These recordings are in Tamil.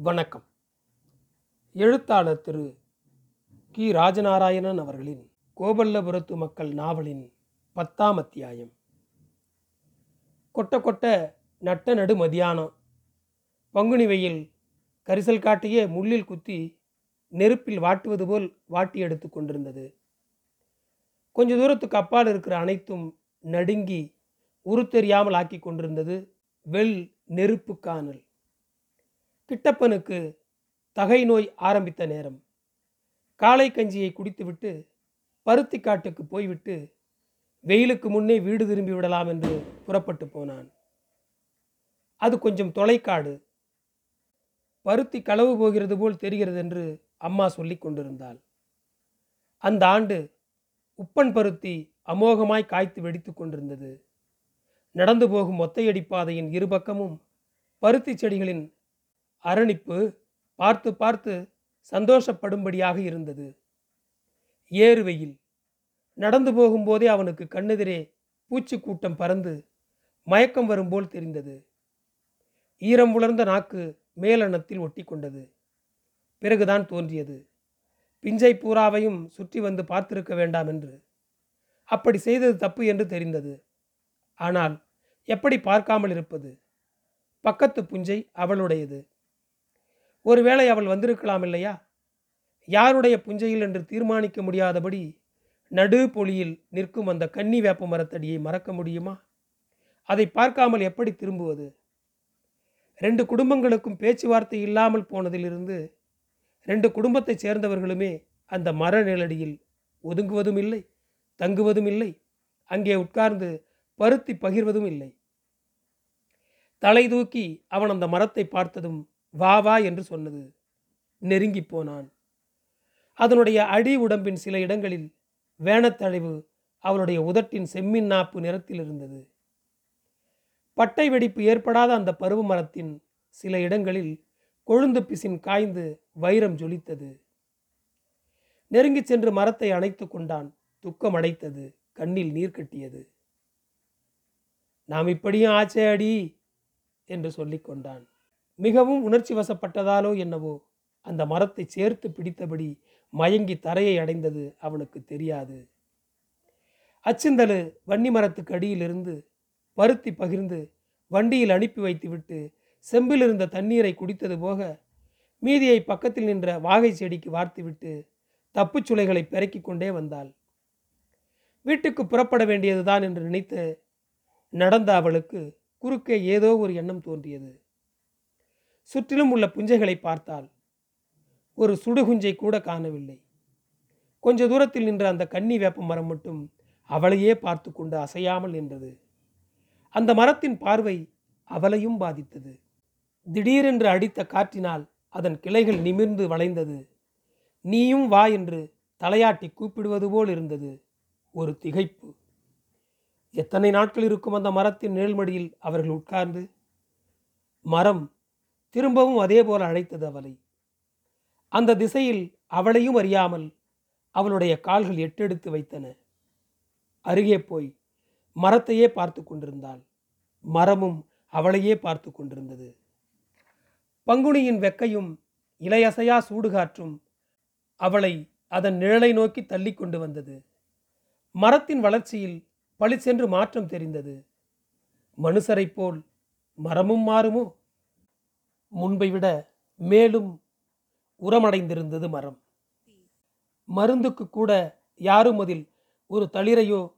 வணக்கம். எழுத்தாளர் திரு கி. ராஜநாராயணன் அவர்களின் கோபல்லபுரத்து மக்கள் நாவலின் பத்தாம் அத்தியாயம். கொட்ட கொட்ட நட்ட நடு மதியானம் பங்குனி வெயில் கரிசல் காட்டிய முள்ளில் குத்தி நெருப்பில் வாட்டுவது போல் வாட்டி எடுத்து கொண்டிருந்தது. கொஞ்ச தூரத்துக்கு அப்பால் இருக்கிற அனைத்தும் நடுங்கி உருத்தெறியாமல் ஆக்கி கொண்டிருந்தது. வெள் நெருப்பு காணல். கிட்டப்பனுக்கு தகை நோய் ஆரம்பித்த நேரம். காளை கஞ்சியை குடித்துவிட்டு பருத்தி காட்டுக்கு போய்விட்டு வெயிலுக்கு முன்னே வீடு திரும்பி விடலாம் என்று புறப்பட்டு போனான். அது கொஞ்சம் தொலைக்காடு. பருத்தி களவு போகிறது போல் தெரிகிறது என்று அம்மா சொல்லிக் கொண்டிருந்தாள். அந்த ஆண்டு உப்பன் பருத்தி அமோகமாய் காய்த்து வெடித்து கொண்டிருந்தது. நடந்து போகும் ஒத்தையடி பாதையின் இருபக்கமும் பருத்தி செடிகளின் அரணிப்பு பார்த்து பார்த்து சந்தோஷப்படும்படியாக இருந்தது. ஏறுவையில் நடந்து போகும்போதே அவனுக்கு கண்ணெதிரே பூச்சி கூட்டம் பறந்து மயக்கம் வரும்போல் தெரிந்தது. ஈரம் உலர்ந்த நாக்கு மேலெண்ணத்தில் ஒட்டி கொண்டது பிறகுதான் தோன்றியது. பிஞ்சை பூராவையும் சுற்றி வந்து பார்த்திருக்க வேண்டாம் என்று. அப்படி செய்தது தப்பு என்று தெரிந்தது. ஆனால் எப்படி பார்க்காமல் இருப்பது? பக்கத்து புஞ்சை அவளுடையது. ஒருவேளை அவள் வந்திருக்கலாம் இல்லையா? யாருடைய புஞ்சையில் என்று தீர்மானிக்க முடியாதபடி நடு பொலியில் நிற்கும் அந்த கன்னி வேப்ப மரத்தடியை மறக்க முடியுமா? அதை பார்க்காமல் எப்படி திரும்புவது? ரெண்டு குடும்பங்களுக்கும் பேச்சுவார்த்தை இல்லாமல் போனதிலிருந்து ரெண்டு குடும்பத்தைச் சேர்ந்தவர்களுமே அந்த மர நிழடியில் ஒதுங்குவதும் இல்லை தங்குவதும் இல்லை அங்கே உட்கார்ந்து பருத்தி பகிர்வதும் இல்லை. தலை தூக்கி அவன் அந்த மரத்தை பார்த்ததும் வா வா என்று சொன்னது. நெருங்கி போனான். அதனுடைய அடி உடம்பின் சில இடங்களில் வேணத்தழிவு அவளுடைய உதட்டின் செம்மின் நாப்பு நிறத்தில் இருந்தது. பட்டை வெடிப்பு ஏற்படாத அந்த பருவ மரத்தின் சில இடங்களில் கொழுந்து பிசின் காய்ந்து வைரம் ஜொலித்தது. நெருங்கிச் சென்று மரத்தை அணைத்து கொண்டான். துக்கம் அடைத்தது. கண்ணில் நீர் கட்டியது. நாம் இப்படியும் ஆச்சே அடி என்று சொல்லிக் கொண்டான். மிகவும் உணர்ச்சி வசப்பட்டதாலோ என்னவோ அந்த மரத்தை சேர்த்து பிடித்தபடி மயங்கி தரையை அடைந்தது அவனுக்கு தெரியாது. அச்சிந்தலு வன்னி மரத்துக்கு அடியிலிருந்து பருத்தி பகிர்ந்து வண்டியில் அனுப்பி வைத்துவிட்டு செம்பில் இருந்த தண்ணீரை குடித்தது போக மீதியை பக்கத்தில் நின்ற வாகை செடிக்கு வார்த்துவிட்டு தப்புச் சுளைகளை பெருக்கிக் கொண்டே வந்தாள். வீட்டுக்கு புறப்பட வேண்டியதுதான் என்று நினைத்து நடந்த அவளுக்கு குறுக்கே ஏதோ ஒரு எண்ணம் தோன்றியது. சுற்றிலும் உள்ள புஞ்சைகளை பார்த்தால் ஒரு சுடுகுஞ்சை கூட காணவில்லை. கொஞ்ச தூரத்தில் நின்ற அந்த கன்னி வேப்ப மரம் மட்டும் அவளையே பார்த்து கொண்டு அசையாமல் நின்றது. அந்த மரத்தின் பார்வை அவளையும் பாதித்தது. திடீரென்று அடித்த காற்றினால் அதன் கிளைகள் நிமிர்ந்து வளைந்தது. நீயும் வா என்று தலையாட்டி கூப்பிடுவது போல் இருந்தது. ஒரு திகைப்பு. எத்தனை நாட்கள் இருக்கும் அந்த மரத்தின் நிழல்மடியில் அவர்கள் உட்கார்ந்து? மரம் திரும்பவும் அதே போல அழைத்தது அவளை. அந்த திசையில் அவளையும் அறியாமல் அவளுடைய கால்கள் எட்டெடுத்து வைத்தன. அருகே போய் மரத்தையே பார்த்து கொண்டிருந்தாள். மரமும் அவளையே பார்த்து கொண்டிருந்தது. பங்குனியின் வெக்கையும் இலையசையா சூடுகாற்றும் அவளை அதன் நிழலை நோக்கி தள்ளி கொண்டு வந்தது. மரத்தின் வளர்ச்சியில் பளிச்சென்று மாற்றம் தெரிந்தது. மனுஷரைப் போல் மரமும் மாறுமோ? முன்பை விட மேலும் உரமடைந்திருந்தது மரம். மருந்துக்கு கூட யாரும் அதில் ஒரு தளிரையோ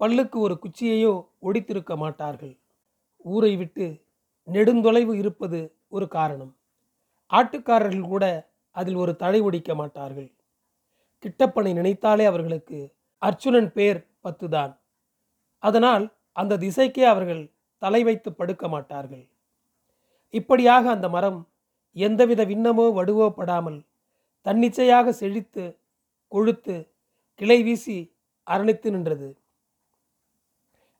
பல்லுக்கு ஒரு குச்சியையோ ஒடித்திருக்க மாட்டார்கள். ஊரை விட்டு நெடுந்தொலைவு இருப்பது ஒரு காரணம். ஆட்டுக்காரர்கள் கூட அதில் ஒரு தழை ஒடிக்க மாட்டார்கள். கிட்டப்பனை நினைத்தாலே அவர்களுக்கு அர்ச்சுனன் பேர் பத்துதான். அதனால் அந்த திசைக்கே அவர்கள் தலை வைத்து படுக்க மாட்டார்கள். இப்படியாக அந்த மரம் எந்தவித விண்ணமோ வடுவோ படாமல் தன்னிச்சையாக செழித்து கொழுத்து கிளை வீசி அரணித்து நின்றது.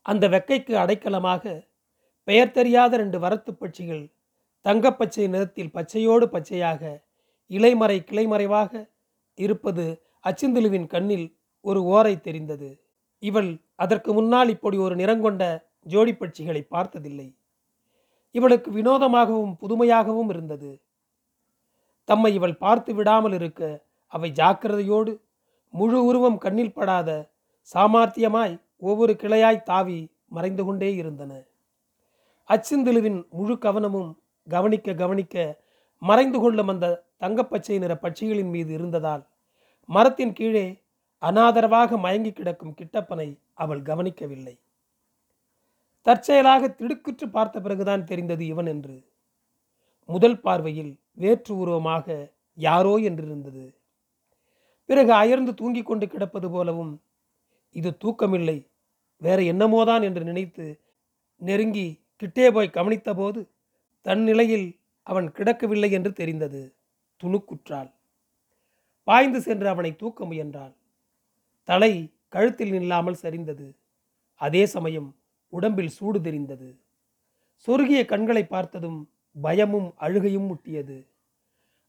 அந்த வெக்கைக்கு அடைக்கலமாக பெயர் தெரியாத ரெண்டு வரத்து பட்சிகள் தங்கப்பச்சை நிறத்தில் பச்சையோடு பச்சையாக இலைமறை கிளைமறைவாக இருப்பது அச்சிந்திலுவின் கண்ணில் ஒரு ஓரை தெரிந்தது. இவள் அதற்கு முன்னால் இப்படி ஒரு நிறங்கொண்ட ஜோடி பட்சிகளை பார்த்ததில்லை. இவளுக்கு வினோதமாகவும் புதுமையாகவும் இருந்தது. தம்மை இவள் பார்த்து விடாமல் இருக்க அவை ஜாக்கிரதையோடு முழு உருவம் கண்ணில் படாத சாமார்த்தியமாய் ஒவ்வொரு கிளையாய் தாவி மறைந்து கொண்டே இருந்தன. அச்சிந்திலுவின் முழு கவனமும் கவனிக்க கவனிக்க மறைந்து கொள்ளும் அந்த தங்கப்பச்சை நிற பட்சிகளின் மீது இருந்ததால் மரத்தின் கீழே அனாதரவாக மயங்கி கிடக்கும் கிட்டப்பனை அவள் கவனிக்கவில்லை. தற்செயலாக திடுக்குற்று பார்த்த பிறகுதான் தெரிந்தது இவன் என்று. முதல் பார்வையில் வேற்று உருவமாக யாரோ என்றிருந்தது. பிறகு அயர்ந்து தூங்கிக் கொண்டு கிடப்பது போலவும் இது தூக்கமில்லை வேற என்னமோதான் என்று நினைத்து நெருங்கி கிட்டே போய் கவனித்தபோது தன் நிலையில் அவன் கிடக்கவில்லை என்று தெரிந்தது துணுக்குற்றாள். பாய்ந்து சென்று அவனை தூக்க முயன்றாள். தலை கழுத்தில் நில்லாமல் சரிந்தது. அதே சமயம் உடம்பில் சூடு தெரிந்தது. சொருகிய கண்களை பார்த்ததும் பயமும் அழுகையும் முட்டியது.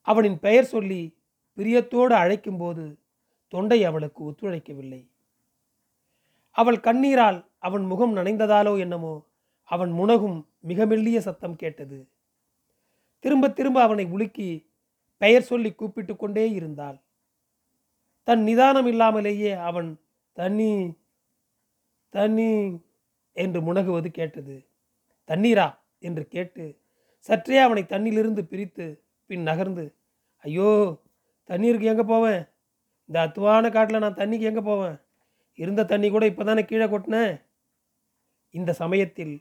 அவனின் பெயர் சொல்லி பிரியத்தோடு அழைக்கும்போது தொண்டை அவளுக்கு ஒத்துழைக்கவில்லை. அவள் கண்ணீரால் அவன் முகம் நனைந்ததாலோ என்னமோ அவன் முனகும் மிக மெல்லிய சத்தம் கேட்டது. திரும்ப திரும்ப அவனை உலுக்கி பெயர் சொல்லி கூப்பிட்டு கொண்டே இருந்தாள். தன் நிதானம் இல்லாமலேயே அவன் தண்ணி தண்ணி என்று முனகுவது கேட்டது. தண்ணீரா? என்று கேட்டு சற்றே அவனை தண்ணிலிருந்து பிரித்து பின் நகர்ந்து ஐயோ தண்ணீருக்கு எங்கே போவேன்? இந்த அத்துவான காட்டில் நான் தண்ணிக்கு எங்கே போவேன்? இருந்த தண்ணி கூட இப்போ தானே கீழே கொட்டினேன் இந்த சமயத்தில்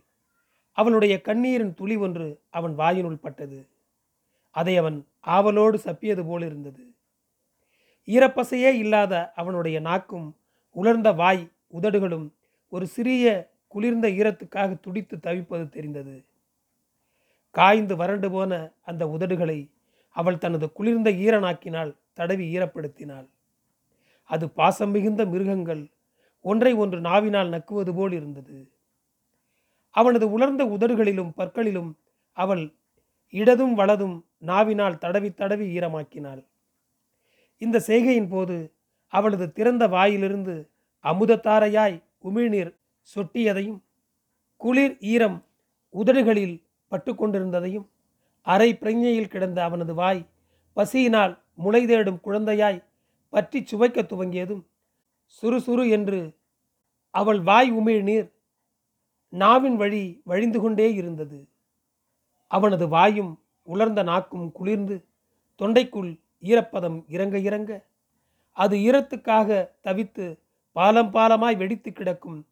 அவனுடைய கண்ணீரின் துளி ஒன்று அவன் வாயினுள் பட்டது. அதை அவன் ஆவலோடு சப்பியது போல் இருந்தது. ஈரப்பசையே இல்லாத அவனுடைய நாக்கும் உலர்ந்த வாய் உதடுகளும் ஒரு சிறிய குளிர்ந்த ஈரத்துக்காக துடித்து தவிப்பது தெரிந்தது. காய்ந்து வறண்டு போன அந்த உதடுகளை அவள் தனது குளிர்ந்த ஈரனாக்கினால் தடவி ஈரப்படுத்தினாள். அது பாசம் மிகுந்த மிருகங்கள் ஒன்றை ஒன்று நாவினால் நக்குவது போல் இருந்தது. அவனது உலர்ந்த உதடுகளிலும் பற்களிலும் அவள் இடதும் வலதும் நாவினால் தடவி தடவி ஈரமாக்கினாள். இந்த செய்கையின் போது அவளது திறந்த வாயிலிருந்து அமுதத்தாரையாய் உமிழ்நீர் சொட்டியதையும் குளிர் ஈரம் உதடுகளில் பட்டு கொண்டிருந்ததையும் அரை பிரஞ்சையில் கிடந்த அவனது வாய் பசியினால் முளை தேடும் குழந்தையாய் பற்றி சுவைக்க துவங்கியதும் சுறுசுறு என்று அவள் வாய் உமிழ்நீர் நாவின் வழி வழிந்து கொண்டே இருந்தது. அவனது வாயும் உலர்ந்த நாக்கும் குளிர்ந்து தொண்டைக்குள் ஈரப்பதம் இறங்க இறங்க அது ஈரத்துக்காக தவித்து பாலம் பாலமாய் வெடித்து கிடக்கும்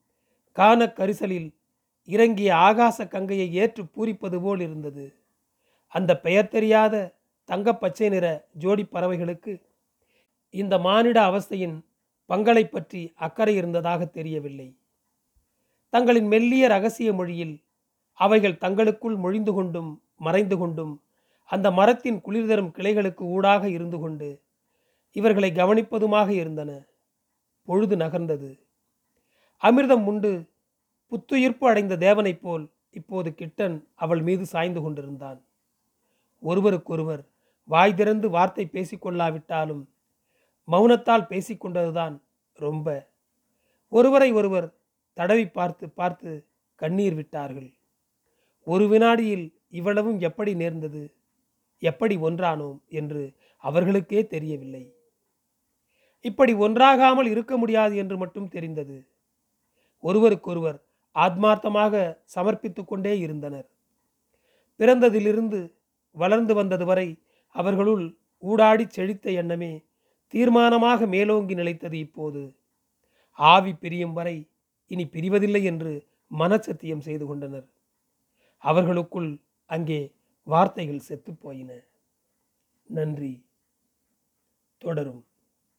கான கரிசலில் இறங்கிய ஆகாச கங்கையை ஏற்று பூரிப்பது போல் இருந்தது. அந்த பெயர் தெரியாத தங்க பச்சை நிற ஜோடி பறவைகளுக்கு இந்த மானிட அவஸ்தையின் பங்களை பற்றி அக்கறை இருந்ததாக தெரியவில்லை. தங்களின் மெல்லிய ரகசிய மொழியில் அவைகள் தங்களுக்குள் மொழிந்து கொண்டும் மறைந்து கொண்டும் அந்த மரத்தின் குளிர் தரும் கிளைகளுக்கு ஊடாக இருந்து கொண்டு இவர்களை கவனிப்பதுமாக இருந்தன. பொழுது நகர்ந்தது. அமிர்தம் உண்டு. புத்துயிர்ப்பு அடைந்த தேவனைப் போல் இப்போது கிட்டன் அவள் மீது சாய்ந்து கொண்டிருந்தான். ஒருவருக்கொருவர் வாய் திறந்து வார்த்தை பேசிக்கொள்ளாவிட்டாலும் மௌனத்தால் பேசிக்கொண்டதுதான் ரொம்ப. ஒருவரை ஒருவர் தடவி பார்த்து பார்த்து கண்ணீர் விட்டார்கள். ஒரு வினாடியில் இவ்வளவும் எப்படி நேர்ந்தது? எப்படி ஒன்றானோம் என்று அவர்களுக்கே தெரியவில்லை. இப்படி ஒன்றாகாமல் இருக்க முடியாது என்று மட்டும் தெரிந்தது. ஒருவருக்கொருவர் ஆத்மார்த்தமாக சமர்ப்பித்து கொண்டே இருந்தனர். பிறந்ததிலிருந்து வளர்ந்து வந்தது வரை அவர்களுள் ஊடாடி செழித்த எண்ணமே தீர்மானமாக மேலோங்கி நிலைத்தது இப்போது. ஆவி பிரியும் வரை இனி பிரிவதில்லை என்று மனச்சத்தியம் செய்து கொண்டனர். அவர்களுக்குள் அங்கே வார்த்தைகள் செத்துப்போயின நன்றி. தொடரும்.